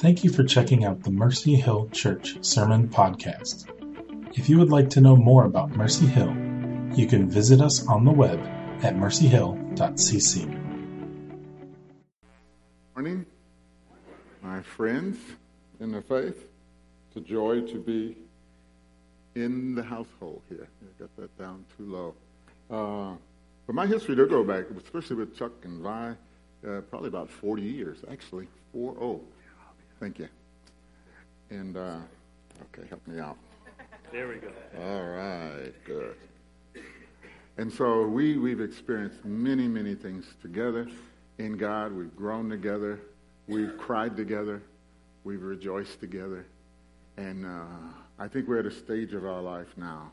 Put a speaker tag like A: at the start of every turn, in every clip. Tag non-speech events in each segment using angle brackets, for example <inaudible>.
A: Thank you for checking out the Mercy Hill Church Sermon Podcast. If you would like to know more about Mercy Hill, you can visit us on the web at mercyhill.cc.
B: Morning, my friends in the faith. It's a joy to be in the household here. I got that down too low. Uh, but my history does go back, especially with Chuck and Vi, uh, probably about 40 years, actually. 4 0. Thank you. And, uh, okay, help me out.
C: There we go.
B: All right, good. And so we, we've experienced many, many things together in God. We've grown together. We've cried together. We've rejoiced together. And uh, I think we're at a stage of our life now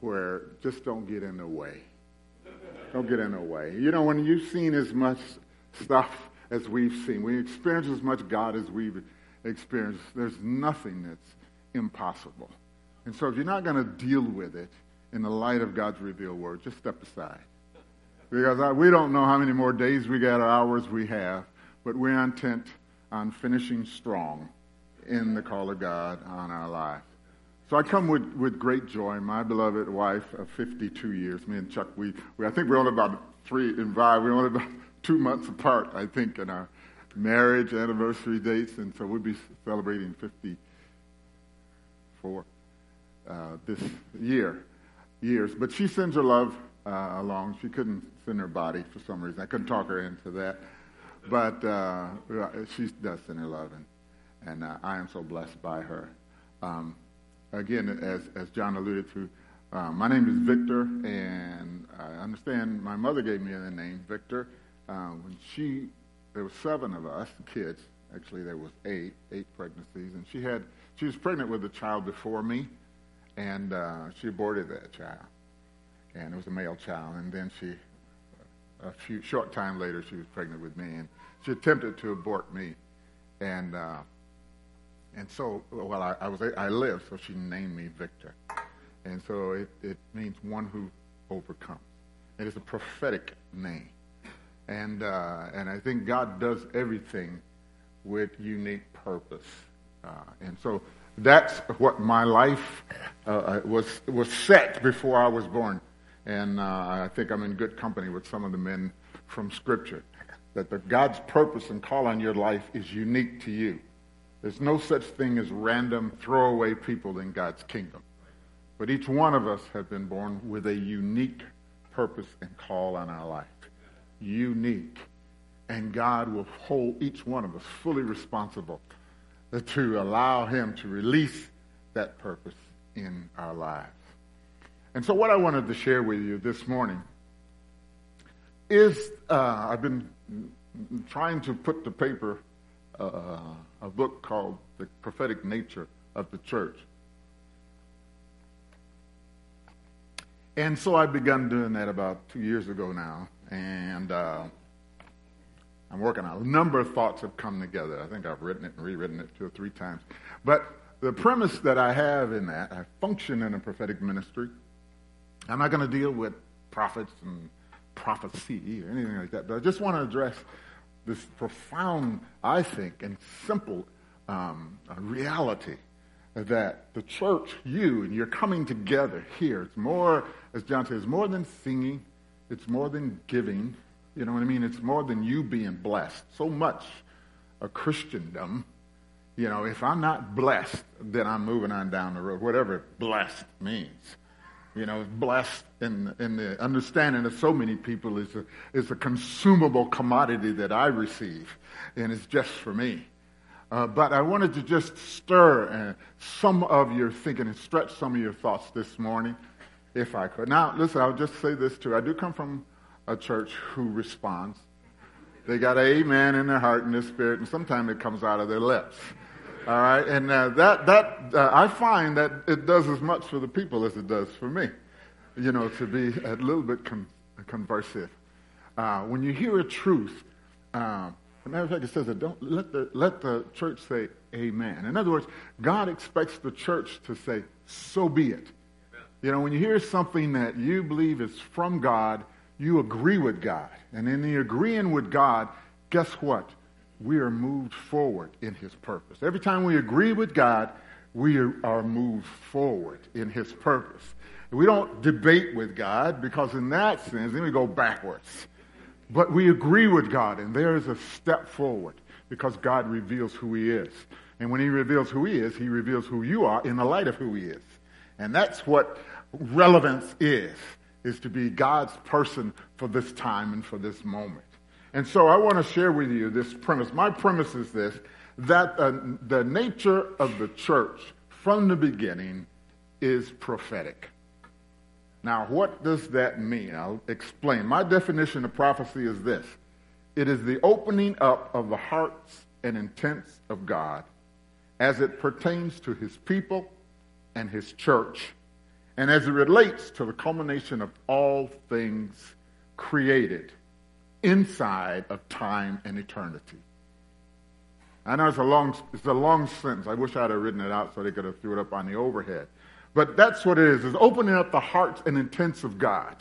B: where just don't get in the way. Don't get in the way. You know, when you've seen as much stuff as we've seen, we experience as much God as we've experienced, there's nothing that's impossible. And so if you're not going to deal with it in the light of God's revealed word, just step aside. Because I, we don't know how many more days we got or hours we have, but we're intent on finishing strong in the call of God on our life. So I come with, with great joy. My beloved wife of 52 years, me and Chuck, we, we I think we're only about three and five. We're only about two months apart, I think, in our marriage anniversary dates, and so we'll be celebrating 54 uh, this year, years. But she sends her love uh, along. She couldn't send her body for some reason. I couldn't talk her into that, but uh, she does send her love, and and uh, I am so blessed by her. Um, again, as as John alluded to. Uh, my name is Victor, and I understand my mother gave me the name Victor uh, when she, there were seven of us kids. Actually, there was eight, eight pregnancies, and she had, she was pregnant with a child before me, and uh, she aborted that child, and it was a male child. And then she, a few short time later, she was pregnant with me, and she attempted to abort me, and uh, and so well, I, I was I lived, so she named me Victor, and so it it means one who overcomes. It is a prophetic name. And, uh, and I think God does everything with unique purpose. Uh, and so that's what my life uh, uh, was, was set before I was born. And uh, I think I'm in good company with some of the men from Scripture. That the, God's purpose and call on your life is unique to you. There's no such thing as random throwaway people in God's kingdom. But each one of us have been born with a unique purpose and call on our life unique. And God will hold each one of us fully responsible to allow Him to release that purpose in our lives. And so, what I wanted to share with you this morning is uh, I've been trying to put to paper uh, a book called The Prophetic Nature of the Church. And so I begun doing that about two years ago now. And uh, I'm working on a number of thoughts have come together. I think I've written it and rewritten it two or three times. But the premise that I have in that, I function in a prophetic ministry. I'm not going to deal with prophets and prophecy or anything like that, but I just want to address this profound, I think, and simple um, reality that the church, you, and you're coming together here. It's more, as John says, more than singing, it's more than giving. You know what I mean? It's more than you being blessed. So much a Christendom, you know, if I'm not blessed, then I'm moving on down the road, whatever blessed means. You know, blessed in, in the understanding of so many people is a, is a consumable commodity that I receive, and it's just for me. Uh, but I wanted to just stir uh, some of your thinking and stretch some of your thoughts this morning if I could. Now, listen, I'll just say this too. I do come from a church who responds. They got an amen in their heart and their spirit, and sometimes it comes out of their lips. All right, and uh, that that uh, I find that it does as much for the people as it does for me. You know, to be a little bit con- conversive. Uh, when you hear a truth, uh, as a matter of fact, it says that don't let the let the church say amen. In other words, God expects the church to say, "So be it." You know, when you hear something that you believe is from God, you agree with God. And in the agreeing with God, guess what? we are moved forward in his purpose. Every time we agree with God, we are moved forward in his purpose. We don't debate with God because in that sense, then we go backwards. But we agree with God, and there is a step forward because God reveals who he is. And when he reveals who he is, he reveals who you are in the light of who he is. And that's what relevance is, is to be God's person for this time and for this moment. And so I want to share with you this premise. My premise is this, that uh, the nature of the church from the beginning is prophetic. Now, what does that mean? I'll explain. My definition of prophecy is this it is the opening up of the hearts and intents of God as it pertains to his people and his church, and as it relates to the culmination of all things created inside of time and eternity. I know it's a long, it's a long sentence. I wish I'd have written it out so they could have threw it up on the overhead. But that's what it is, is opening up the hearts and intents of God.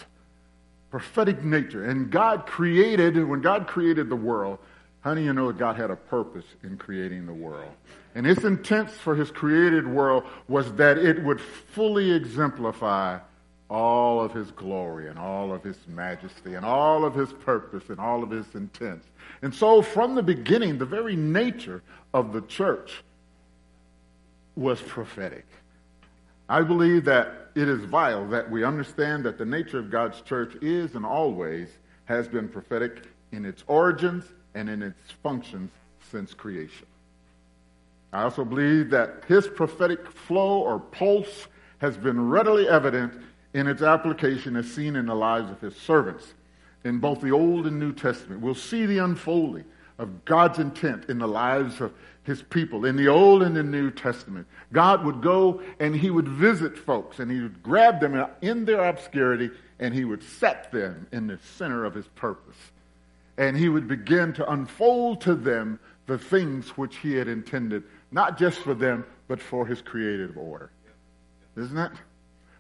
B: Prophetic nature. And God created, when God created the world, how do you know God had a purpose in creating the world? And his intent for his created world was that it would fully exemplify all of his glory and all of his majesty and all of his purpose and all of his intents. And so from the beginning, the very nature of the church was prophetic. I believe that it is vital that we understand that the nature of God's church is and always has been prophetic in its origins and in its functions since creation. I also believe that his prophetic flow or pulse has been readily evident in its application as seen in the lives of his servants in both the Old and New Testament. We'll see the unfolding of God's intent in the lives of his people in the Old and the New Testament. God would go and he would visit folks and he would grab them in their obscurity and he would set them in the center of his purpose. And he would begin to unfold to them the things which he had intended, not just for them, but for his creative order. Isn't it?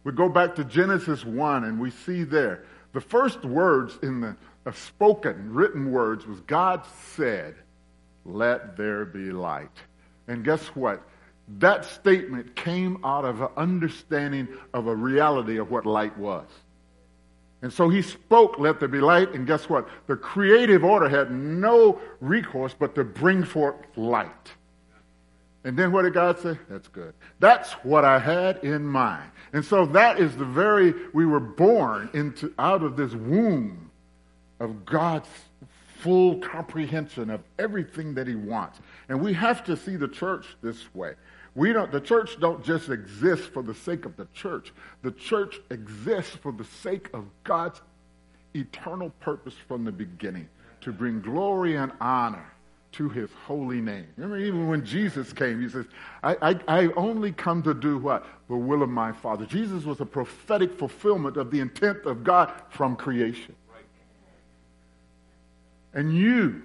B: We go back to Genesis 1 and we see there the first words in the spoken, written words was God said, let there be light. And guess what? That statement came out of an understanding of a reality of what light was. And so he spoke, let there be light, and guess what? The creative order had no recourse but to bring forth light. And then what did God say? That's good. That's what I had in mind. And so that is the very, we were born into, out of this womb of God's full comprehension of everything that he wants. And we have to see the church this way. We don't, the church don't just exist for the sake of the church. The church exists for the sake of God's eternal purpose from the beginning to bring glory and honor to his holy name. Remember, even when Jesus came, he says, I, I, I, only come to do what? The will of my Father. Jesus was a prophetic fulfillment of the intent of God from creation. And you,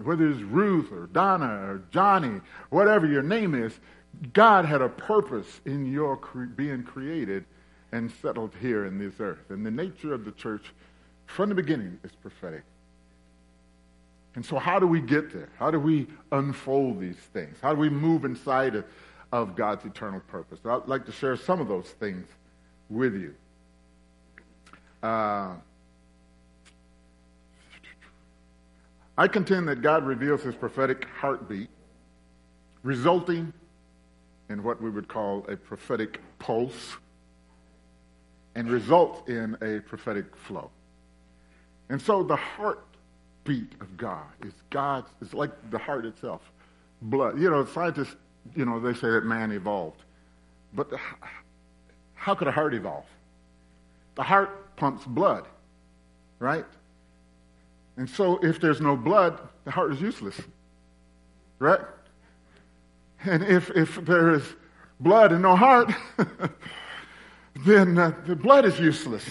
B: whether it's Ruth or Donna or Johnny, whatever your name is, God had a purpose in your cre- being created and settled here in this earth. And the nature of the church from the beginning is prophetic. And so, how do we get there? How do we unfold these things? How do we move inside of, of God's eternal purpose? I'd like to share some of those things with you. Uh, I contend that God reveals his prophetic heartbeat, resulting in what we would call a prophetic pulse, and results in a prophetic flow. And so the heartbeat of God is God's, it's like the heart itself. Blood. You know, scientists, you know, they say that man evolved. But how could a heart evolve? The heart pumps blood, right? And so if there's no blood, the heart is useless. Right? And if, if there is blood and no heart, <laughs> then uh, the blood is useless.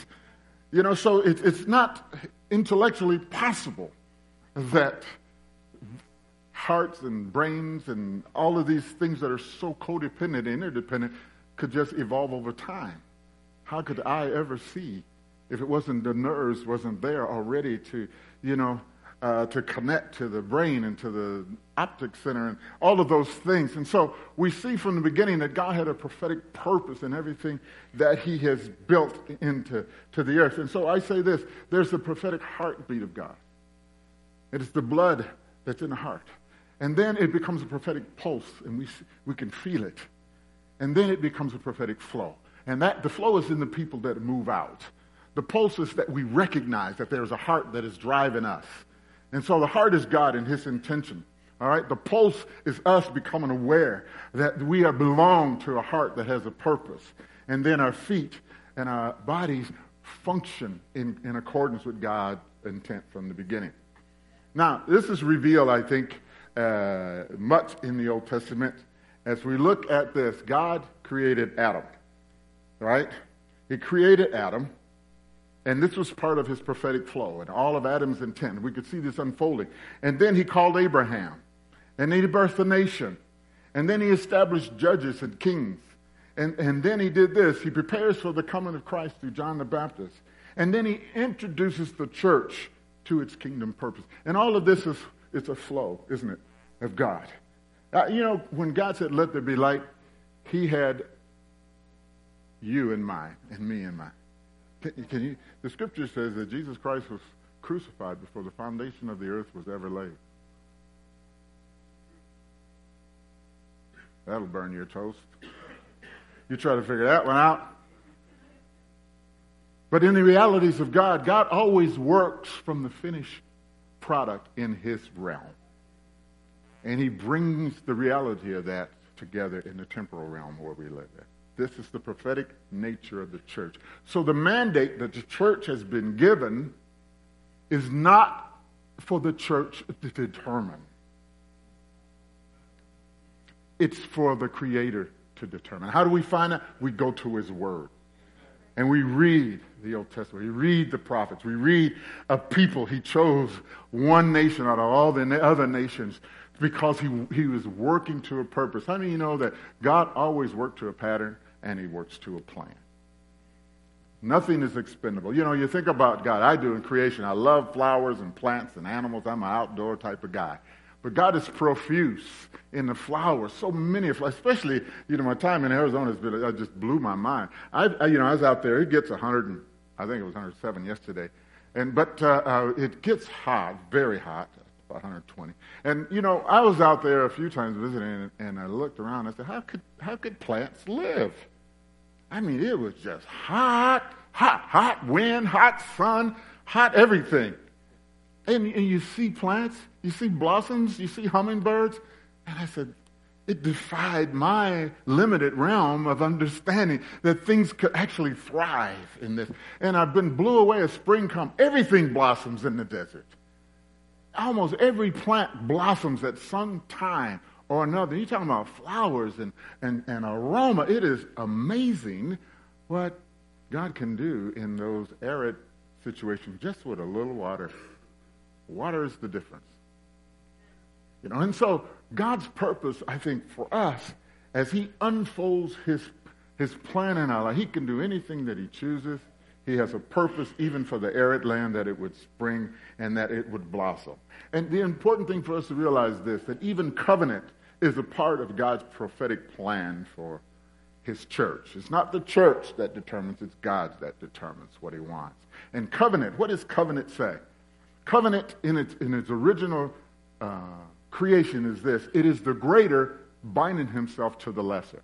B: You know, so it, it's not intellectually possible that hearts and brains and all of these things that are so codependent and interdependent could just evolve over time. How could I ever see if it wasn't the nerves wasn't there already to, you know, uh, to connect to the brain and to the optic center and all of those things. And so we see from the beginning that God had a prophetic purpose in everything that he has built into to the earth. And so I say this there's the prophetic heartbeat of God. It is the blood that's in the heart. And then it becomes a prophetic pulse, and we, we can feel it. And then it becomes a prophetic flow. And that the flow is in the people that move out. The pulse is that we recognize that there's a heart that is driving us. And so the heart is God and his intention. All right? The pulse is us becoming aware that we are belong to a heart that has a purpose. And then our feet and our bodies function in, in accordance with God's intent from the beginning. Now, this is revealed, I think, uh, much in the Old Testament. As we look at this, God created Adam, right? He created Adam, and this was part of his prophetic flow and all of Adam's intent. We could see this unfolding. And then he called Abraham, and he birthed a nation, and then he established judges and kings. And, and then he did this. He prepares for the coming of Christ through John the Baptist. And then he introduces the church to its kingdom purpose. And all of this is it's a flow, isn't it, of God. Uh, you know, when God said, let there be light, he had you in mind and me in mind. Can, can you, the scripture says that Jesus Christ was crucified before the foundation of the earth was ever laid. That'll burn your toast. You try to figure that one out. But in the realities of God, God always works from the finished product in his realm. And he brings the reality of that together in the temporal realm where we live. This is the prophetic nature of the church. So the mandate that the church has been given is not for the church to determine. It's for the Creator to determine. How do we find that? We go to His Word. And we read the Old Testament. We read the prophets. We read of people. He chose one nation out of all the other nations because he, he was working to a purpose. How many of you know that God always worked to a pattern and he works to a plan? Nothing is expendable. You know, you think about God. I do in creation. I love flowers and plants and animals. I'm an outdoor type of guy. But God is profuse in the flowers. So many, especially, you know, my time in Arizona has been, it just blew my mind. I, I, you know, I was out there. It gets 100, and, I think it was 107 yesterday. And, but uh, uh, it gets hot, very hot, about 120. And, you know, I was out there a few times visiting, and, and I looked around. I said, how could, how could plants live? I mean, it was just hot, hot, hot wind, hot sun, hot everything. And, and you see plants, you see blossoms, you see hummingbirds. And I said, it defied my limited realm of understanding that things could actually thrive in this. And I've been blew away as spring comes. Everything blossoms in the desert. Almost every plant blossoms at some time or another. You're talking about flowers and, and, and aroma. It is amazing what God can do in those arid situations just with a little water. Water is the difference. You know, and so God's purpose, I think, for us, as He unfolds His His plan in our life, He can do anything that He chooses. He has a purpose even for the arid land that it would spring and that it would blossom. And the important thing for us to realize this that even covenant is a part of God's prophetic plan for his church. It's not the church that determines, it's God that determines what he wants. And covenant, what does covenant say? Covenant in its, in its original uh, creation is this it is the greater binding himself to the lesser.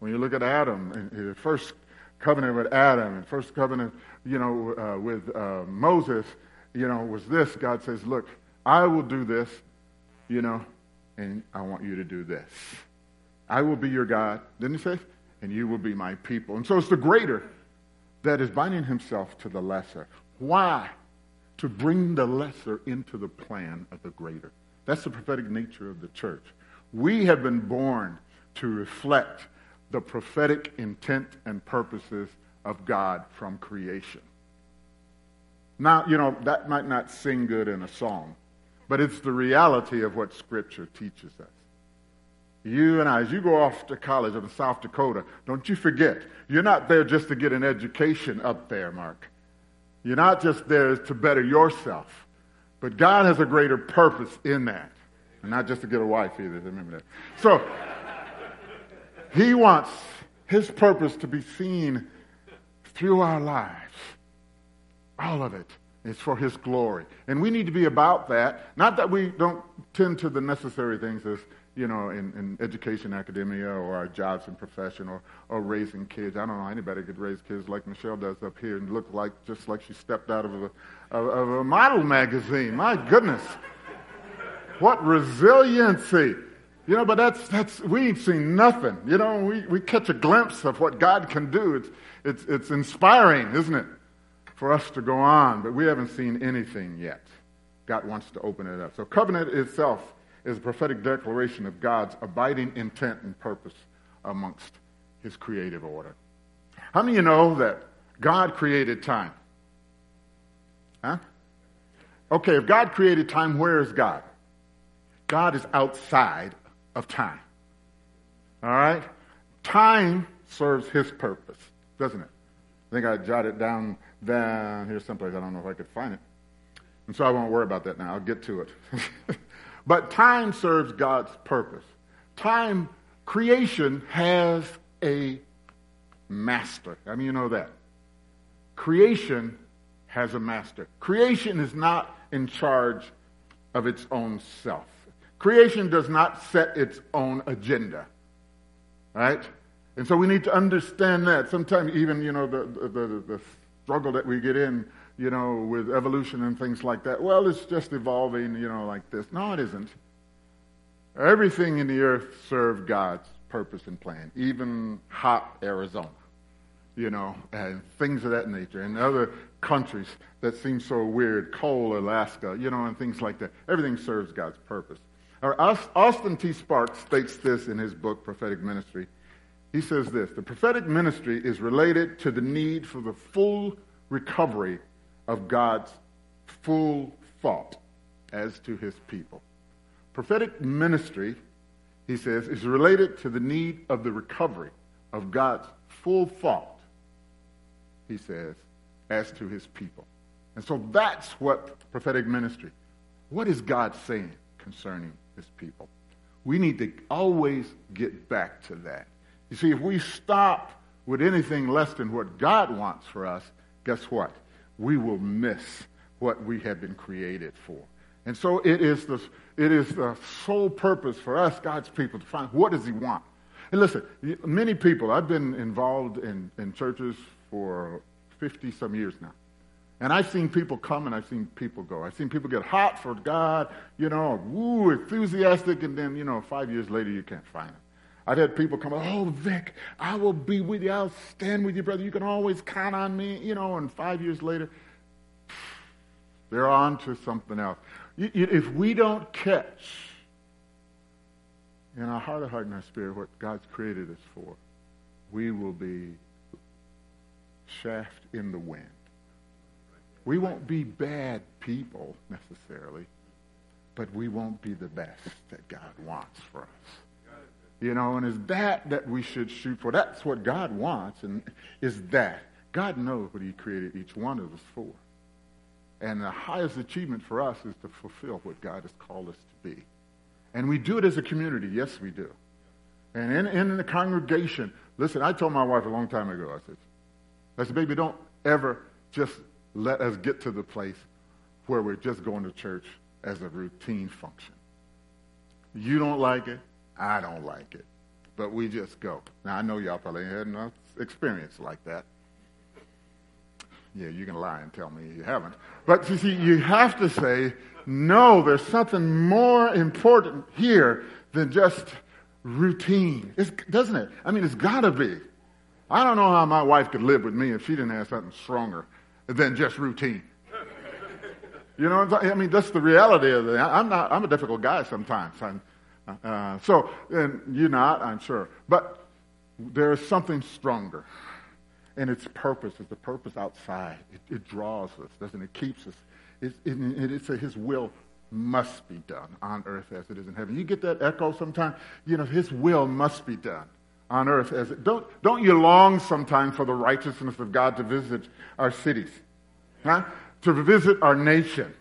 B: When you look at Adam, the first covenant with Adam, and first covenant, you know, uh, with uh, Moses, you know, was this. God says, look, I will do this, you know, and I want you to do this. I will be your God, didn't he say? And you will be my people. And so it's the greater that is binding himself to the lesser. Why? To bring the lesser into the plan of the greater. That's the prophetic nature of the church. We have been born to reflect the prophetic intent and purposes of God from creation. Now, you know, that might not sing good in a song, but it's the reality of what Scripture teaches us. You and I, as you go off to college up in South Dakota, don't you forget, you're not there just to get an education up there, Mark. You're not just there to better yourself. But God has a greater purpose in that. And not just to get a wife either, remember that. So, He wants His purpose to be seen through our lives. All of it is for His glory. And we need to be about that. Not that we don't tend to the necessary things as, you know, in, in education, academia, or our jobs and profession, or, or raising kids. I don't know anybody could raise kids like Michelle does up here and look like just like she stepped out of a, of, of a model magazine. My goodness. What resiliency. You know, but that's, that's, we ain't seen nothing. You know, we, we catch a glimpse of what God can do. It's, it's, it's inspiring, isn't it? For us to go on, but we haven't seen anything yet. God wants to open it up. So covenant itself is a prophetic declaration of God's abiding intent and purpose amongst his creative order. How many of you know that God created time? Huh? Okay, if God created time, where is God? God is outside of time. All right? Time serves his purpose, doesn't it? I think I jotted down down here someplace. I don't know if I could find it. And so I won't worry about that now. I'll get to it. <laughs> but time serves God's purpose. Time, creation has a master. I mean, you know that. Creation has a master. Creation is not in charge of its own self. Creation does not set its own agenda. Right? And so we need to understand that. Sometimes even, you know, the, the, the, the struggle that we get in, you know, with evolution and things like that. Well, it's just evolving, you know, like this. No, it isn't. Everything in the earth served God's purpose and plan, even hot Arizona, you know, and things of that nature, and other countries that seem so weird, coal, Alaska, you know, and things like that. Everything serves God's purpose. Austin T. Sparks states this in his book, Prophetic Ministry. He says this The prophetic ministry is related to the need for the full recovery of God's full thought as to his people. Prophetic ministry, he says, is related to the need of the recovery of God's full thought, he says, as to his people. And so that's what prophetic ministry. What is God saying concerning his people. We need to always get back to that. You see, if we stop with anything less than what God wants for us, guess what? We will miss what we have been created for. And so it is the, it is the sole purpose for us, God's people, to find what does he want. And listen, many people, I've been involved in, in churches for 50 some years now. And I've seen people come and I've seen people go. I've seen people get hot for God, you know, woo, enthusiastic, and then, you know, five years later you can't find them. I've had people come, oh, Vic, I will be with you. I'll stand with you, brother. You can always count on me, you know, and five years later, <sighs> they're on to something else. If we don't catch in our heart of heart and our spirit what God's created us for, we will be shaft in the wind. We won't be bad people necessarily, but we won't be the best that God wants for us. You know, and is that that we should shoot for? That's what God wants, and is that. God knows what He created each one of us for. And the highest achievement for us is to fulfill what God has called us to be. And we do it as a community. Yes, we do. And in, in the congregation, listen, I told my wife a long time ago, I said, I said, baby, don't ever just let us get to the place where we're just going to church as a routine function. You don't like it, I don't like it, but we just go. Now, I know y'all probably had enough experience like that. Yeah, you can lie and tell me you haven't. But you see, you have to say, no, there's something more important here than just routine. It's, doesn't it? I mean, it's got to be. I don't know how my wife could live with me if she didn't have something stronger than just routine. You know, I mean, that's the reality of it. I'm not. I'm a difficult guy sometimes. Uh, so, and you're not, I'm sure. But there is something stronger, and its purpose is the purpose outside. It, it draws us, doesn't it? It keeps us. It, it, it's a, His will must be done on earth as it is in heaven. You get that echo sometimes. You know, His will must be done on earth as it, don't, don't you long sometimes for the righteousness of God to visit our cities? Huh? To visit our nation.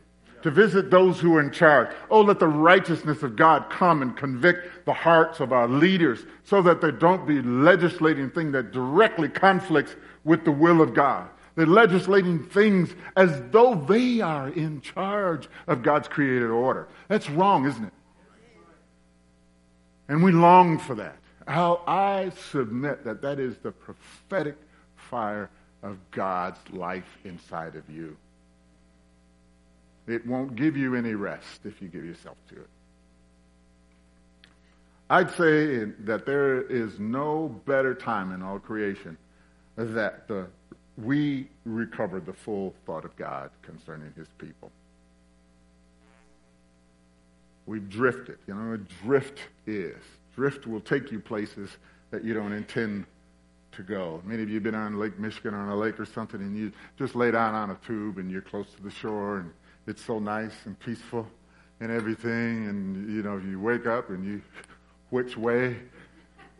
B: To visit those who are in charge. Oh, let the righteousness of God come and convict the hearts of our leaders so that they don't be legislating things that directly conflicts with the will of God. They're legislating things as though they are in charge of God's created order. That's wrong, isn't it? And we long for that. How I submit that that is the prophetic fire of God's life inside of you. It won't give you any rest if you give yourself to it. I'd say that there is no better time in all creation that the, we recover the full thought of God concerning his people. We've drifted. You know what drift is. Drift will take you places that you don't intend to go. Many of you have been on Lake Michigan or on a lake or something, and you just lay down on a tube and you're close to the shore, and it's so nice and peaceful and everything. And, you know, you wake up and you, which way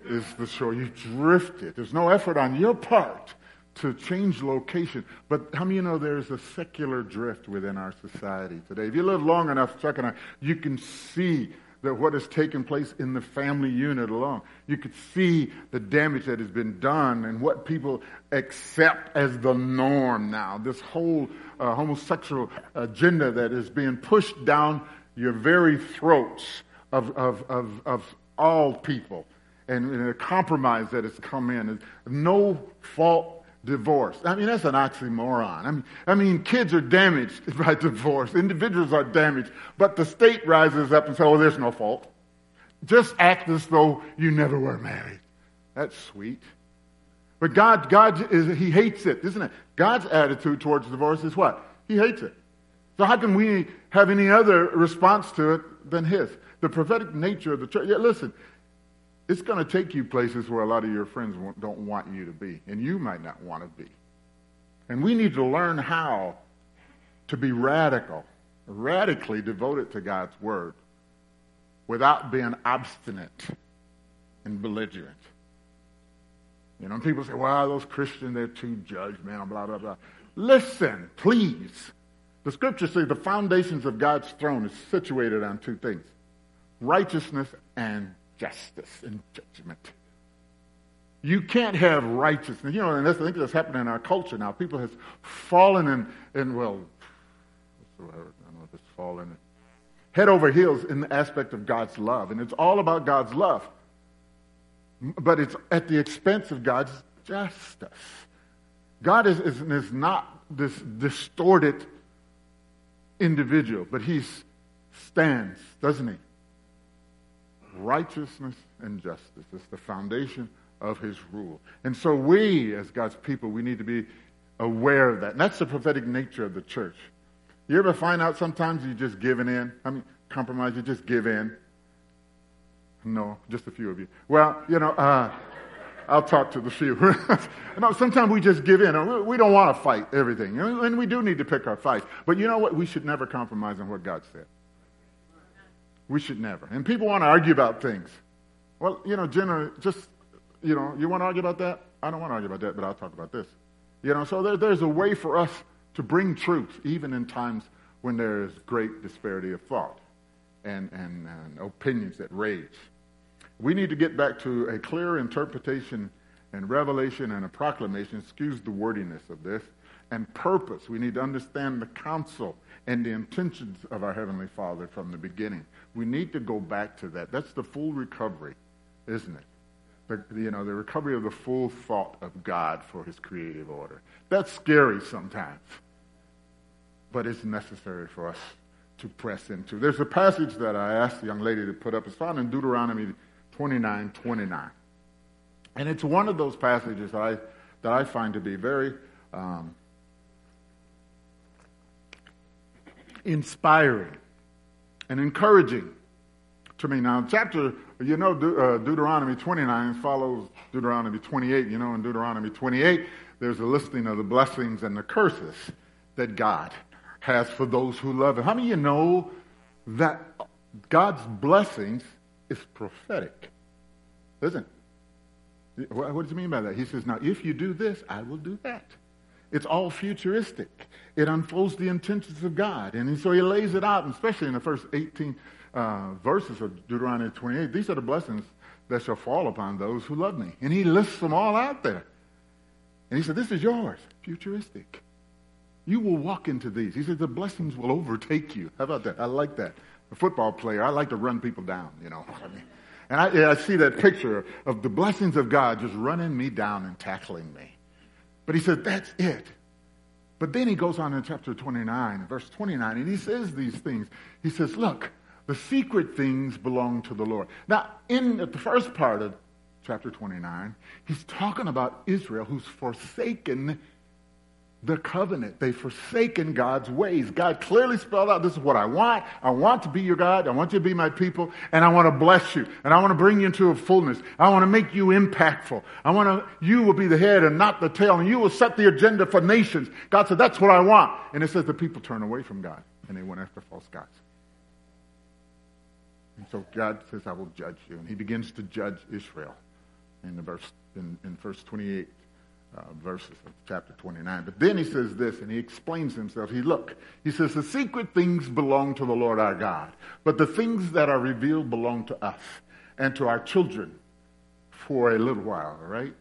B: is the shore? You drifted. There's no effort on your part to change location. But how many you know there's a secular drift within our society today? If you live long enough, Chuck and I, you can see that what has taken place in the family unit alone. You could see the damage that has been done and what people accept as the norm now. This whole uh, homosexual agenda that is being pushed down your very throats of, of, of, of all people. And, and a compromise that has come in. No fault divorce. I mean, that's an oxymoron. I mean, I mean, kids are damaged <laughs> by divorce. Individuals are damaged. But the state rises up and says, oh, there's no fault. Just act as though you never were married. That's sweet. But God, God is, He hates it, isn't it? God's attitude towards divorce is what? He hates it. So how can we have any other response to it than His? The prophetic nature of the church. Yeah, listen, it's going to take you places where a lot of your friends don't want you to be, and you might not want to be. And we need to learn how to be radical, radically devoted to God's word, without being obstinate and belligerent. You know, people say, well, those Christians, they're too judgmental, blah, blah, blah. Listen, please. The scriptures say the foundations of God's throne is situated on two things righteousness and justice and judgment. You can't have righteousness. You know, and that's the thing that's happening in our culture now. People have fallen in, in well? I don't know if it's fallen. Head over heels in the aspect of God's love. And it's all about God's love. But it's at the expense of God's justice. God is, is, is not this distorted individual, but he stands, doesn't he? Righteousness and justice. It's the foundation of his rule. And so we, as God's people, we need to be aware of that. And that's the prophetic nature of the church. You ever find out sometimes you're just giving in? I mean, compromise, you just give in? No, just a few of you. Well, you know, uh, I'll talk to the few. <laughs> no, sometimes we just give in. We don't want to fight everything. And we do need to pick our fights. But you know what? We should never compromise on what God said. We should never. And people want to argue about things. Well, you know, generally, just, you know, you want to argue about that? I don't want to argue about that, but I'll talk about this. You know, so there, there's a way for us to bring truth, even in times when there is great disparity of thought and, and, and opinions that rage. We need to get back to a clear interpretation and revelation and a proclamation, excuse the wordiness of this, and purpose. We need to understand the counsel and the intentions of our Heavenly Father from the beginning. We need to go back to that. That's the full recovery, isn't it? The, you know, the recovery of the full thought of God for his creative order. That's scary sometimes, but it's necessary for us to press into. There's a passage that I asked the young lady to put up. It's found in Deuteronomy 29 29. And it's one of those passages that I, that I find to be very um, inspiring and encouraging to me. Now, chapter, you know, De- uh, Deuteronomy 29 follows Deuteronomy 28. You know, in Deuteronomy 28, there's a listing of the blessings and the curses that God has for those who love Him. How many of you know that God's blessings is prophetic? Isn't it? What does he mean by that? He says, now, if you do this, I will do that. It's all futuristic. It unfolds the intentions of God. And so he lays it out, especially in the first 18 uh, verses of Deuteronomy 28. These are the blessings that shall fall upon those who love me. And he lists them all out there. And he said, This is yours, futuristic. You will walk into these. He said, The blessings will overtake you. How about that? I like that. A football player, I like to run people down, you know. <laughs> I mean, and I, I see that picture of the blessings of God just running me down and tackling me. But he said, That's it. But then he goes on in chapter 29, verse 29, and he says these things. He says, Look, the secret things belong to the Lord. Now, in the first part of chapter 29, he's talking about Israel who's forsaken the covenant. They've forsaken God's ways. God clearly spelled out this is what I want. I want to be your God. I want you to be my people. And I want to bless you. And I want to bring you into a fullness. I want to make you impactful. I want to, you will be the head and not the tail. And you will set the agenda for nations. God said, that's what I want. And it says the people turn away from God and they went after false gods. And so God says, I will judge you. And he begins to judge Israel in the verse, in, in verse 28 uh, verses of chapter 29. But then he says this, and he explains himself. He look, he says, the secret things belong to the Lord our God, but the things that are revealed belong to us and to our children for a little while, right?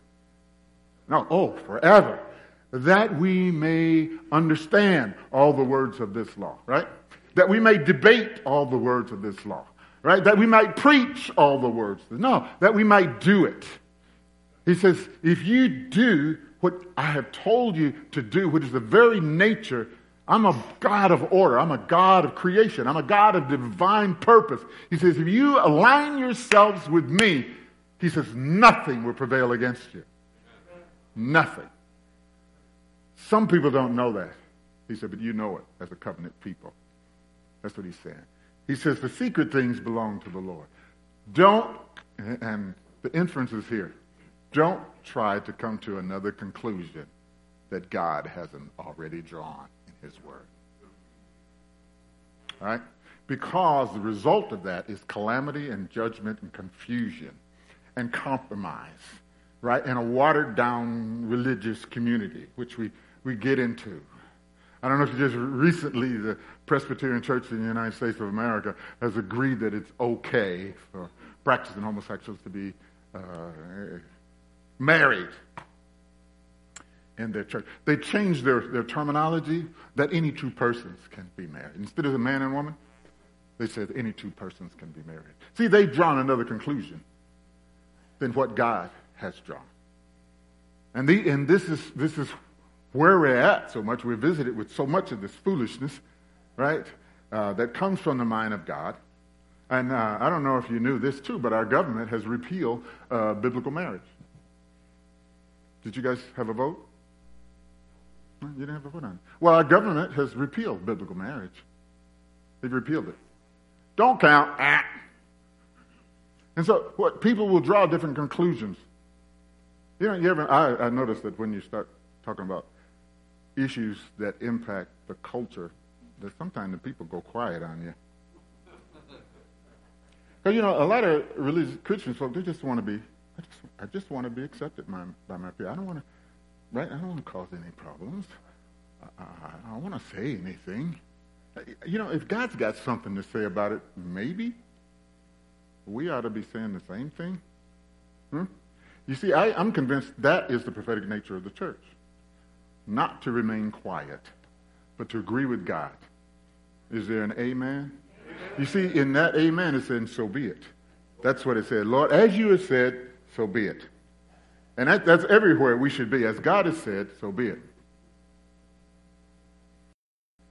B: No, oh, forever. That we may understand all the words of this law, right? That we may debate all the words of this law, right? That we might preach all the words. No, that we might do it. He says, if you do what I have told you to do, which is the very nature, I'm a God of order. I'm a God of creation. I'm a God of divine purpose. He says, if you align yourselves with me, he says, nothing will prevail against you. Nothing. Some people don't know that. He said, but you know it as a covenant people. That's what he's saying. He says, the secret things belong to the Lord. Don't, and the inference is here. Don't try to come to another conclusion that God hasn't already drawn in His Word. All right? Because the result of that is calamity and judgment and confusion and compromise, right? And a watered down religious community, which we, we get into. I don't know if you just recently, the Presbyterian Church in the United States of America has agreed that it's okay for practicing homosexuals to be uh, married in their church. They changed their, their terminology that any two persons can be married. Instead of a man and woman, they said any two persons can be married. See, they've drawn another conclusion than what God has drawn. And, the, and this, is, this is where we're at so much. We're visited with so much of this foolishness, right, uh, that comes from the mind of God. And uh, I don't know if you knew this too, but our government has repealed uh, biblical marriage. Did you guys have a vote? You didn't have a vote on it. Well, our government has repealed biblical marriage. They've repealed it. Don't count. Ah. And so, what people will draw different conclusions. You know, you ever? I, I noticed that when you start talking about issues that impact the culture, that sometimes the people go quiet on you. Because you know, a lot of religious Christians folk, they just want to be I just, I just want to be accepted by, by my people. I don't want to, right? I don't want to cause any problems. I, I, I don't want to say anything. You know, if God's got something to say about it, maybe we ought to be saying the same thing. Hmm? You see, I, I'm convinced that is the prophetic nature of the church. Not to remain quiet, but to agree with God. Is there an amen? amen? You see, in that amen, it says, so be it. That's what it said. Lord, as you have said, so be it. And that, that's everywhere we should be. As God has said, so be it.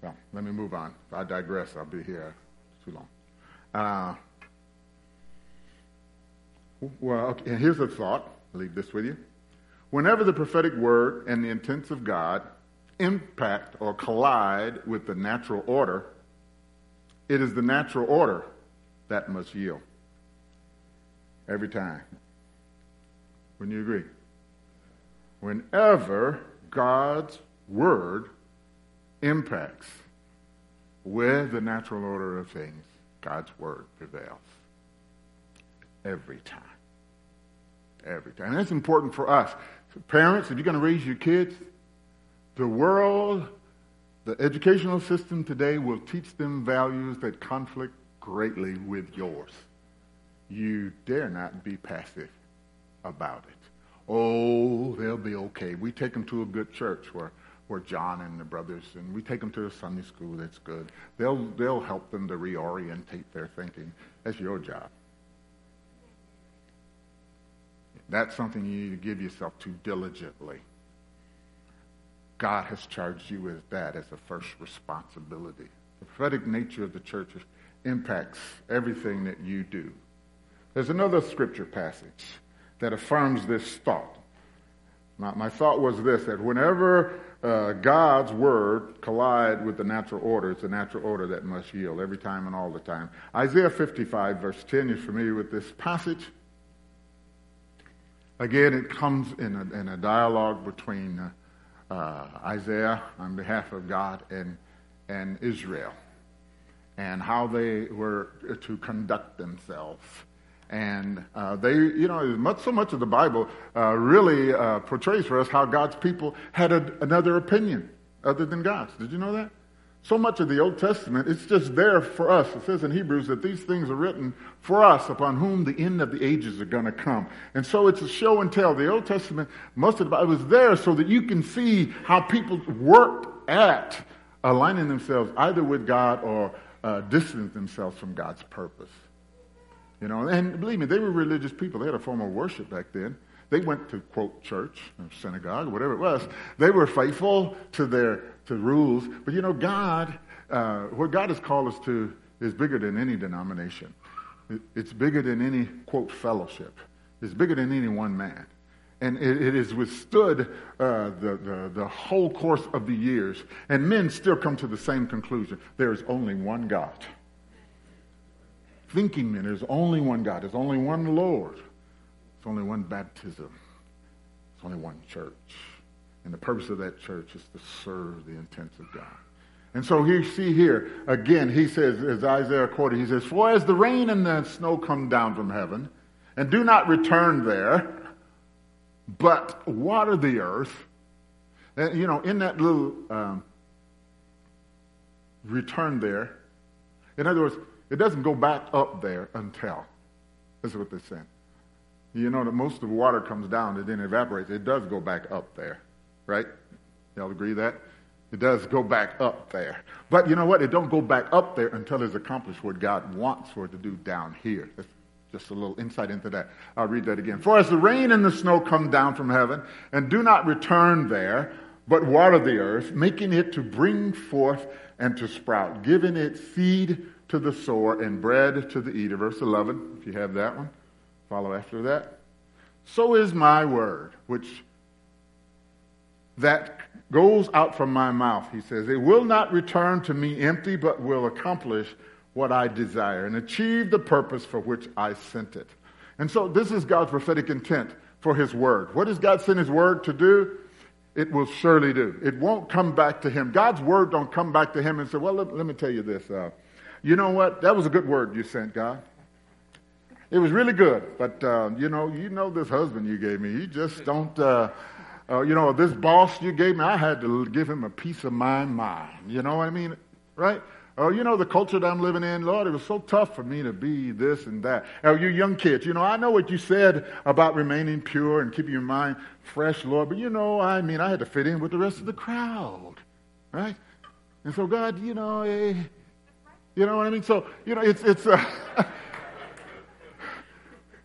B: Well, let me move on. If I digress, I'll be here too long. Uh, well, okay, here's a thought. I'll leave this with you. Whenever the prophetic word and the intents of God impact or collide with the natural order, it is the natural order that must yield. Every time. Wouldn't you agree? Whenever God's word impacts with the natural order of things, God's word prevails. Every time. Every time. And that's important for us. So parents, if you're going to raise your kids, The world, the educational system today will teach them values that conflict greatly with yours. You dare not be passive about it. Oh, they'll be okay. We take them to a good church where, where John and the brothers, and we take them to a Sunday school that's good. They'll, they'll help them to reorientate their thinking. That's your job. That's something you need to give yourself to diligently. God has charged you with that as a first responsibility. The prophetic nature of the church impacts everything that you do. There's another scripture passage that affirms this thought. My, my thought was this that whenever uh, God's word collide with the natural order, it's the natural order that must yield every time and all the time. Isaiah 55, verse 10, you're familiar with this passage. Again, it comes in a, in a dialogue between uh, uh, Isaiah on behalf of God and, and Israel and how they were to conduct themselves. And uh, they, you know, much, so much of the Bible uh, really uh, portrays for us how God's people had a, another opinion other than God's. Did you know that? So much of the Old Testament, it's just there for us. It says in Hebrews that these things are written for us, upon whom the end of the ages are going to come. And so it's a show and tell. The Old Testament, most of the Bible was there so that you can see how people worked at aligning themselves either with God or uh, distancing themselves from God's purpose. You know, and believe me, they were religious people. They had a form of worship back then. They went to quote church or synagogue, whatever it was. They were faithful to their to rules. But you know, God, uh, what God has called us to is bigger than any denomination. It's bigger than any quote fellowship. It's bigger than any one man. And it, it has withstood uh, the, the, the whole course of the years. And men still come to the same conclusion. There is only one God. Thinking men, there's only one God. There's only one Lord. There's only one baptism. There's only one church. And the purpose of that church is to serve the intents of God. And so you see here, again, he says, as Isaiah quoted, he says, For as the rain and the snow come down from heaven, and do not return there, but water the earth, and, you know, in that little um, return there, in other words, it doesn't go back up there until. That's what they're saying. You know that most of the water comes down and then evaporates. It does go back up there. Right? Y'all agree that? It does go back up there. But you know what? It don't go back up there until it's accomplished what God wants for it to do down here. That's just a little insight into that. I'll read that again. For as the rain and the snow come down from heaven and do not return there, but water the earth, making it to bring forth and to sprout, giving it seed to the sower and bread to the eater. Verse 11, if you have that one, follow after that. So is my word, which that goes out from my mouth, he says. It will not return to me empty, but will accomplish what I desire and achieve the purpose for which I sent it. And so this is God's prophetic intent for his word. What does God send his word to do? It will surely do. It won't come back to him. God's word don't come back to him and say, well, let, let me tell you this. Uh, you know what? That was a good word you sent, God. It was really good. But, uh, you know, you know this husband you gave me. He just don't... Uh, uh, you know, this boss you gave me, I had to give him a piece of my mind. You know what I mean? Right? Oh, you know, the culture that I'm living in, Lord, it was so tough for me to be this and that. Oh, you young kids, you know, I know what you said about remaining pure and keeping your mind fresh, Lord, but you know, I mean, I had to fit in with the rest of the crowd. Right? And so, God, you know, eh, you know what I mean? So, you know, it's, it's, uh, <laughs>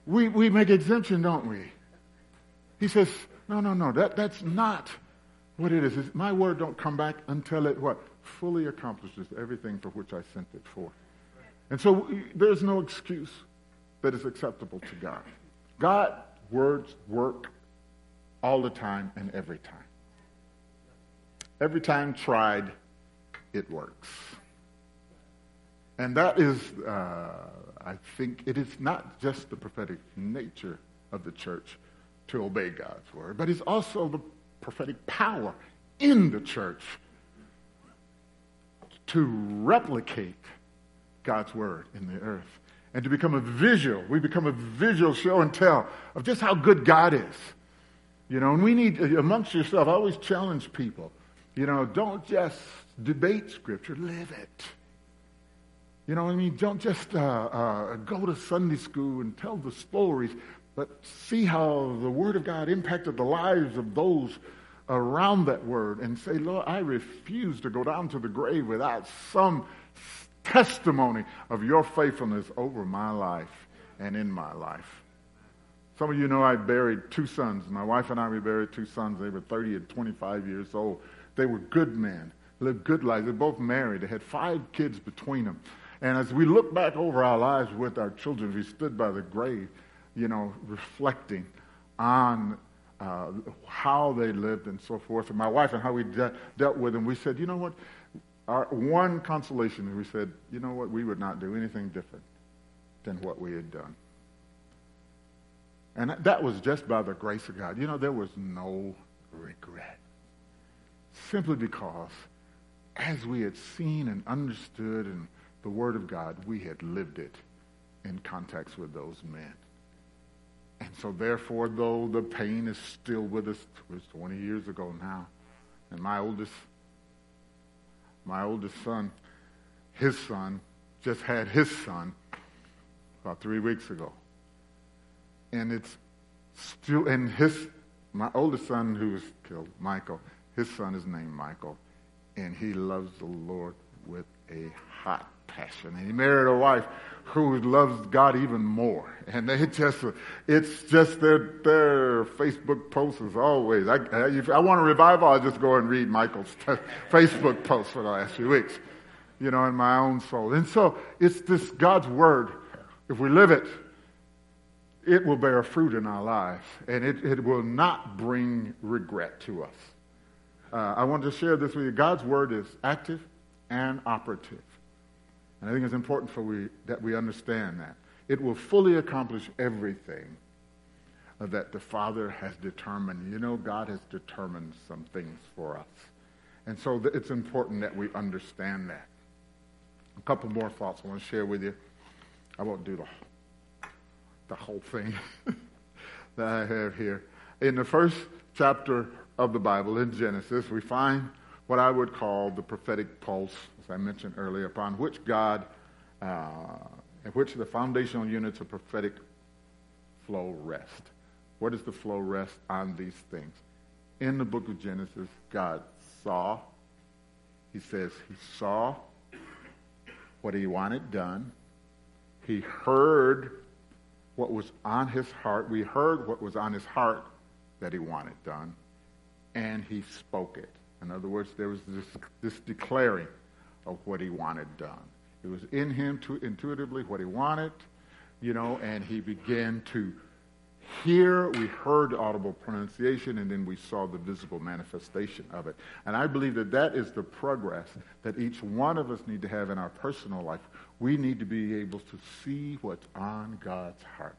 B: we, we make exemption, don't we? He says, no, no, no. That, that's not what it is. It's, my word don't come back until it what? Fully accomplishes everything for which I sent it for. And so there's no excuse that is acceptable to God. God words work all the time and every time. Every time tried, it works. And that is, uh, I think, it is not just the prophetic nature of the church, to obey God's word, but it's also the prophetic power in the church to replicate God's word in the earth and to become a visual. We become a visual show and tell of just how good God is. You know, and we need, amongst yourself, I always challenge people. You know, don't just debate Scripture, live it. You know what I mean? Don't just uh, uh, go to Sunday school and tell the stories, but see how the Word of God impacted the lives of those around that Word and say, Lord, I refuse to go down to the grave without some testimony of your faithfulness over my life and in my life. Some of you know I buried two sons. My wife and I, we buried two sons. They were 30 and 25 years old. They were good men, lived good lives. They're both married. They had five kids between them. And as we look back over our lives with our children, we stood by the grave, you know, reflecting on uh, how they lived and so forth. And my wife and how we de- dealt with them, we said, you know what? Our one consolation we said, you know what? We would not do anything different than what we had done. And that was just by the grace of God. You know, there was no regret. Simply because as we had seen and understood and the Word of God, we had lived it in context with those men. And so, therefore, though the pain is still with us, it was 20 years ago now, and my oldest, my oldest son, his son, just had his son about three weeks ago. And it's still, and his, my oldest son who was killed, Michael, his son is named Michael, and he loves the Lord with a hot passion. And he married a wife who loves God even more. <laughs> And they just, it's just their, their Facebook posts is always, I, if I want a revival, I'll just go and read Michael's <laughs> Facebook posts for the last few weeks, you know, in my own soul. And so it's this God's word. If we live it, it will bear fruit in our lives and it, it will not bring regret to us. Uh, I want to share this with you. God's word is active and operative. And I think it's important for we, that we understand that. It will fully accomplish everything that the Father has determined. You know, God has determined some things for us. And so it's important that we understand that. A couple more thoughts I want to share with you. I won't do the, the whole thing <laughs> that I have here. In the first chapter of the Bible, in Genesis, we find what I would call the prophetic pulse I mentioned earlier, upon which God, uh, in which the foundational units of prophetic flow rest. Where does the flow rest on these things? In the book of Genesis, God saw. He says he saw what he wanted done. He heard what was on his heart. We heard what was on his heart that he wanted done. And he spoke it. In other words, there was this, this declaring of what he wanted done. It was in him to intuitively what he wanted, you know, and he began to hear. We heard audible pronunciation, and then we saw the visible manifestation of it. And I believe that that is the progress that each one of us need to have in our personal life. We need to be able to see what's on God's heart.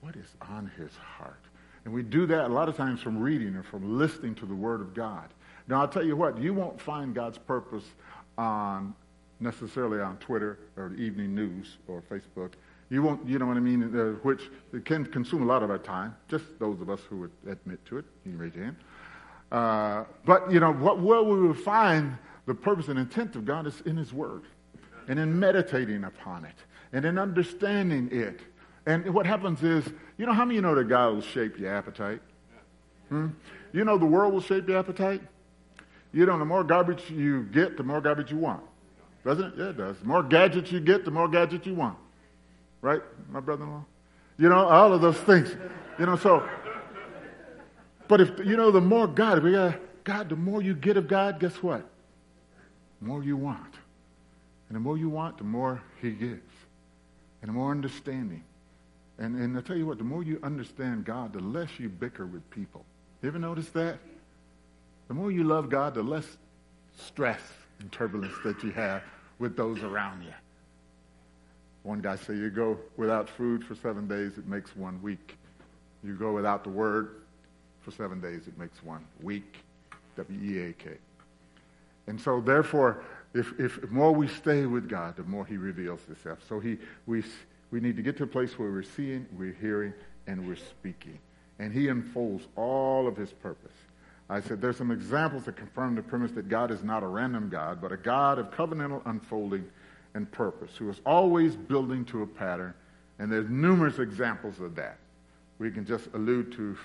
B: What is on his heart? And we do that a lot of times from reading or from listening to the Word of God. Now, I'll tell you what, you won't find God's purpose on necessarily on Twitter or evening news or Facebook. You won't, you know what I mean, uh, which can consume a lot of our time. Just those of us who would admit to it. You can raise your hand. Uh, but you know what? Where we will find the purpose and intent of God is in His Word, and in meditating upon it, and in understanding it. And what happens is, you know, how many you know that God will shape your appetite? Hmm? You know the world will shape your appetite. You know, the more garbage you get, the more garbage you want. Doesn't it? Yeah, it does. The more gadgets you get, the more gadgets you want. Right, my brother-in-law? You know, all of those things. You know, so, but if, you know, the more God, if we got, God, the more you get of God, guess what? The more you want. And the more you want, the more he gives. And the more understanding. And, and I tell you what, the more you understand God, the less you bicker with people. You ever notice that? The more you love God, the less stress and turbulence that you have with those around you. One guy said, you go without food for seven days, it makes one week. You go without the word for seven days, it makes one week. W-E-A-K. And so therefore, if, if more we stay with God, the more he reveals himself. So he, we, we need to get to a place where we're seeing, we're hearing, and we're speaking. And he unfolds all of his purpose. I said there's some examples that confirm the premise that God is not a random God, but a God of covenantal unfolding and purpose, who is always building to a pattern. And there's numerous examples of that. We can just allude to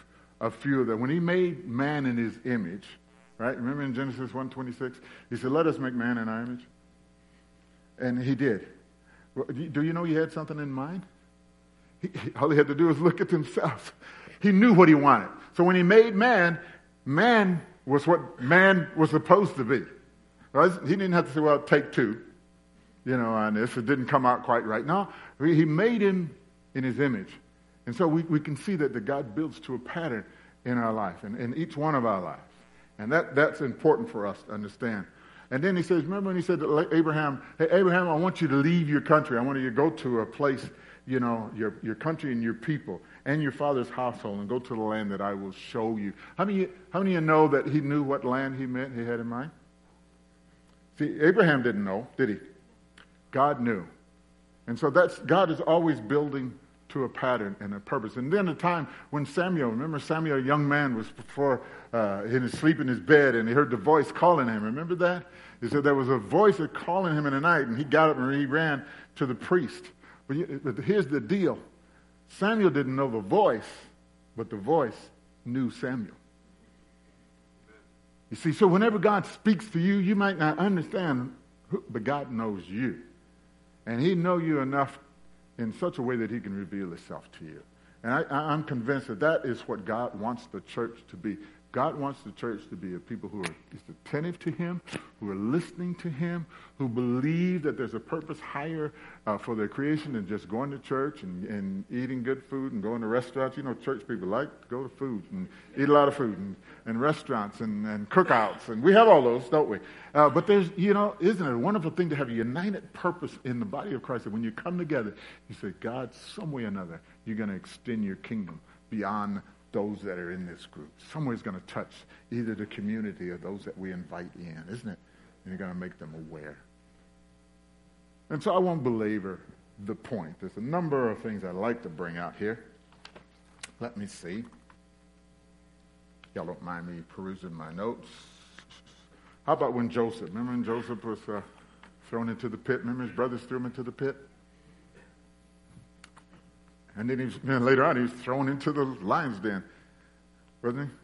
B: a few of them. When he made man in his image, right? Remember in Genesis 1.26? He said, let us make man in our image. And he did. Do you know he had something in mind? He, all he had to do was look at himself. He knew what he wanted. So when he made man, man was what man was supposed to be. Right? He didn't have to say, well, take two, you know, on this. It didn't come out quite right. No, he made him in his image. And so we, we can see that the God builds to a pattern in our life and in each one of our lives. And that, that's important for us to understand. And then he says, remember when he said to Abraham, hey, Abraham, I want you to leave your country. I want you to go to a place, you know, your, your country and your people and your father's household and go to the land that I will show you. How many, how many of you know that he knew what land he meant, he had in mind? See, Abraham didn't know, did he? God knew. And so that's, God is always building to a pattern and a purpose. And then a time when Samuel, remember Samuel, a young man, was before uh, in his sleep in his bed, and he heard the voice calling him. Remember that? He said there was a voice calling him in the night, and he got up and he ran to the priest. But, but here's the deal: Samuel didn't know the voice, but the voice knew Samuel. You see, so whenever God speaks to you, you might not understand, who, but God knows you. And he know you enough in such a way that he can reveal himself to you. And I, I'm convinced that that is what God wants the church to be. God wants the church to be a people who are attentive to Him, who are listening to Him, who believe that there's a purpose higher uh, for their creation than just going to church and, and eating good food and going to restaurants. You know, church people like to go to food and eat a lot of food and, and restaurants and, and cookouts. And we have all those, don't we? Uh, but there's, you know, isn't it a wonderful thing to have a united purpose in the body of Christ that when you come together, you say, God, some way or another, you're going to extend your kingdom beyond those that are in this group. Somewhere's going to touch either the community or those that we invite in, isn't it? And you're going to make them aware. And so I won't belabor the point. There's a number of things I'd like to bring out here. Let me see. Y'all don't mind me perusing my notes. How about when Joseph, remember when Joseph was uh, thrown into the pit? Remember his brothers threw him into the pit? And then, he was, then later on, he was thrown into the lion's den, wasn't he?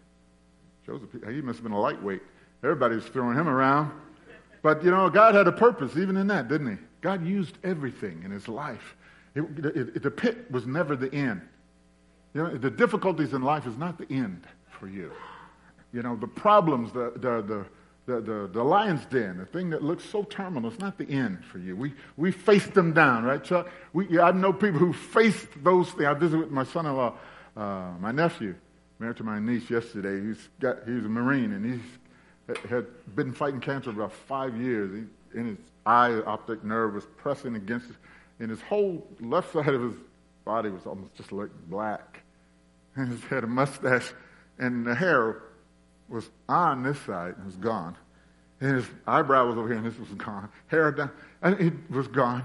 B: Joseph, he must have been a lightweight. Everybody was throwing him around. But, you know, God had a purpose even in that, didn't he? God used everything in his life. It, it, the pit was never the end. You know, the difficulties in life is not the end for you. You know, the problems, the, the, the, the, the, the lion's den, the thing that looks so terminal, it's not the end for you. We, we faced them down, right, Chuck? We, I know people who faced those things. I visited with my son-in-law, uh, my nephew, married to my niece yesterday. He's got, he's a Marine, and he's had been fighting cancer about five years. He, in his eye, optic nerve was pressing against, it, and his whole left side of his body was almost just like black. And he had a mustache, and the hair was on this side and was gone. And his eyebrow was over here and this was gone. Hair down, and it was gone.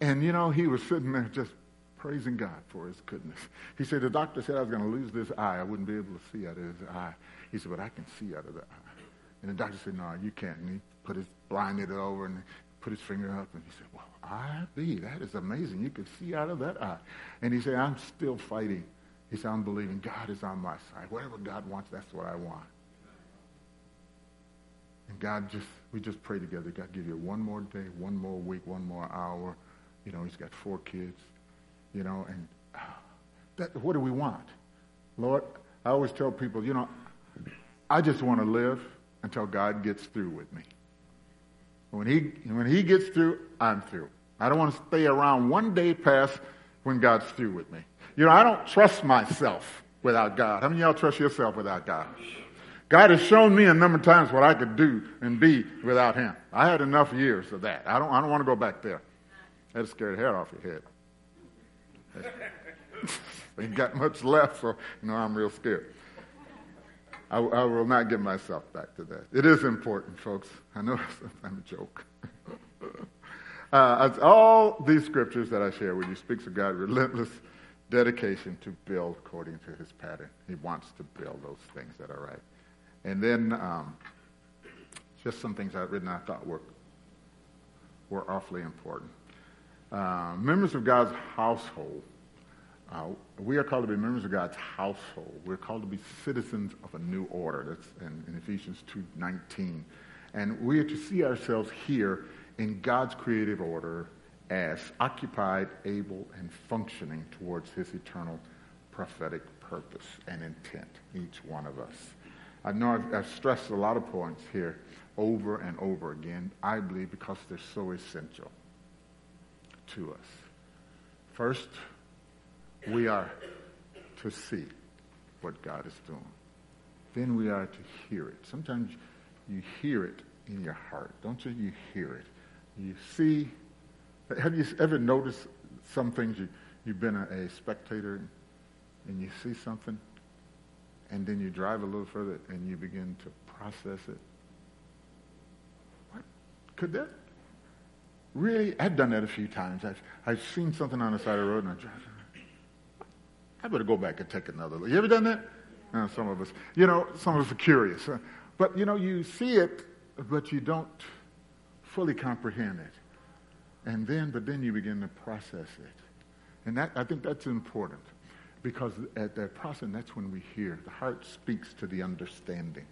B: And you know, he was sitting there just praising God for his goodness. He said, The doctor said I was going to lose this eye. I wouldn't be able to see out of his eye. He said, But I can see out of the eye. And the doctor said, No, you can't. And he put his blinded over and put his finger up and he said, Well, I be, that is amazing. You can see out of that eye. And he said, I'm still fighting he said, I'm believing God is on my side. Whatever God wants, that's what I want. And God just, we just pray together. God, give you one more day, one more week, one more hour. You know, he's got four kids, you know, and <sighs> that, what do we want? Lord, I always tell people, you know, I just want to live until God gets through with me. When he, when he gets through, I'm through. I don't want to stay around one day past when God's through with me. You know, I don't trust myself without God. How many y'all trust yourself without God? God has shown me a number of times what I could do and be without Him. I had enough years of that. I don't, I don't want to go back there. That'd scare the hair off your head. <laughs> Ain't got much left, so you know I'm real scared. I, I, will not get myself back to that. It is important, folks. I know <laughs> I'm a joke. <laughs> uh, all these scriptures that I share with you speaks of God relentless dedication to build according to his pattern. He wants to build those things that are right. And then um, just some things I've written I thought were, were awfully important. Uh, members of God's household. Uh, we are called to be members of God's household. We're called to be citizens of a new order. That's in, in Ephesians 2.19. And we are to see ourselves here in God's creative order as occupied, able, and functioning towards his eternal prophetic purpose and intent, each one of us. I know I've, I've, stressed a lot of points here over and over again, I believe because they're so essential to us. First, we are to see what God is doing. Then we are to hear it. Sometimes you hear it in your heart. Don't you? You hear it. You see. Have you ever noticed some things you, you've been a, a spectator and you see something and then you drive a little further and you begin to process it? What? Could that? Really? I've done that a few times. I've, I've seen something on the side of the road and I drive. I better go back and take another look. You ever done that? Uh, some of us. You know, some of us are curious. But, you know, you see it but you don't fully comprehend it. And then, but then you begin to process it. And that, I think that's important because at that process, that's when we hear. The heart speaks to the understanding.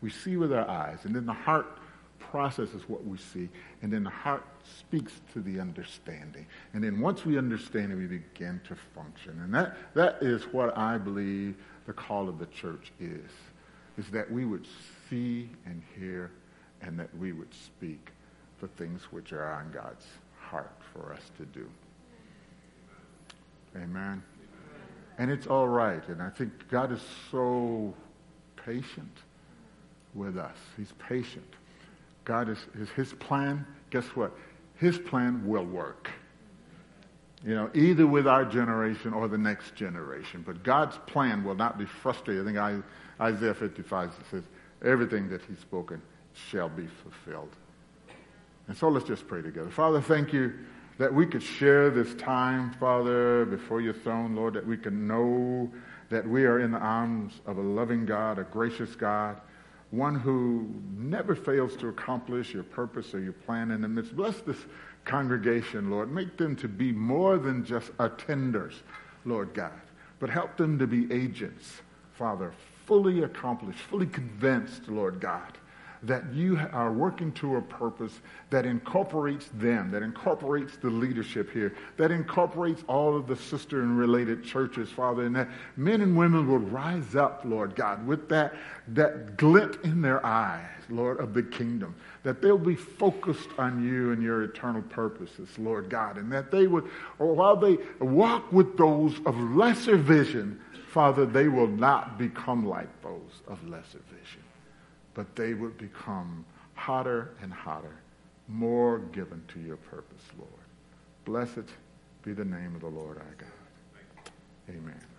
B: We see with our eyes, and then the heart processes what we see, and then the heart speaks to the understanding. And then once we understand it, we begin to function. And that, that is what I believe the call of the church is, is that we would see and hear and that we would speak the things which are on God's heart for us to do. Amen. And it's all right. And I think God is so patient with us. He's patient. God is, is his plan. Guess what? His plan will work. You know, either with our generation or the next generation. But God's plan will not be frustrated. I think Isaiah 55 says, everything that he's spoken shall be fulfilled. And so let's just pray together. Father, thank you that we could share this time, Father, before your throne, Lord, that we can know that we are in the arms of a loving God, a gracious God, one who never fails to accomplish your purpose or your plan in the midst. Bless this congregation, Lord. Make them to be more than just attenders, Lord God, but help them to be agents, Father, fully accomplished, fully convinced, Lord God, that you are working to a purpose that incorporates them, that incorporates the leadership here, that incorporates all of the sister and related churches, Father, and that men and women will rise up, Lord God, with that, that glint in their eyes, Lord, of the kingdom, that they'll be focused on you and your eternal purposes, Lord God, and that they would, or while they walk with those of lesser vision, Father, they will not become like those of lesser vision but they would become hotter and hotter, more given to your purpose, Lord. Blessed be the name of the Lord our God. Amen.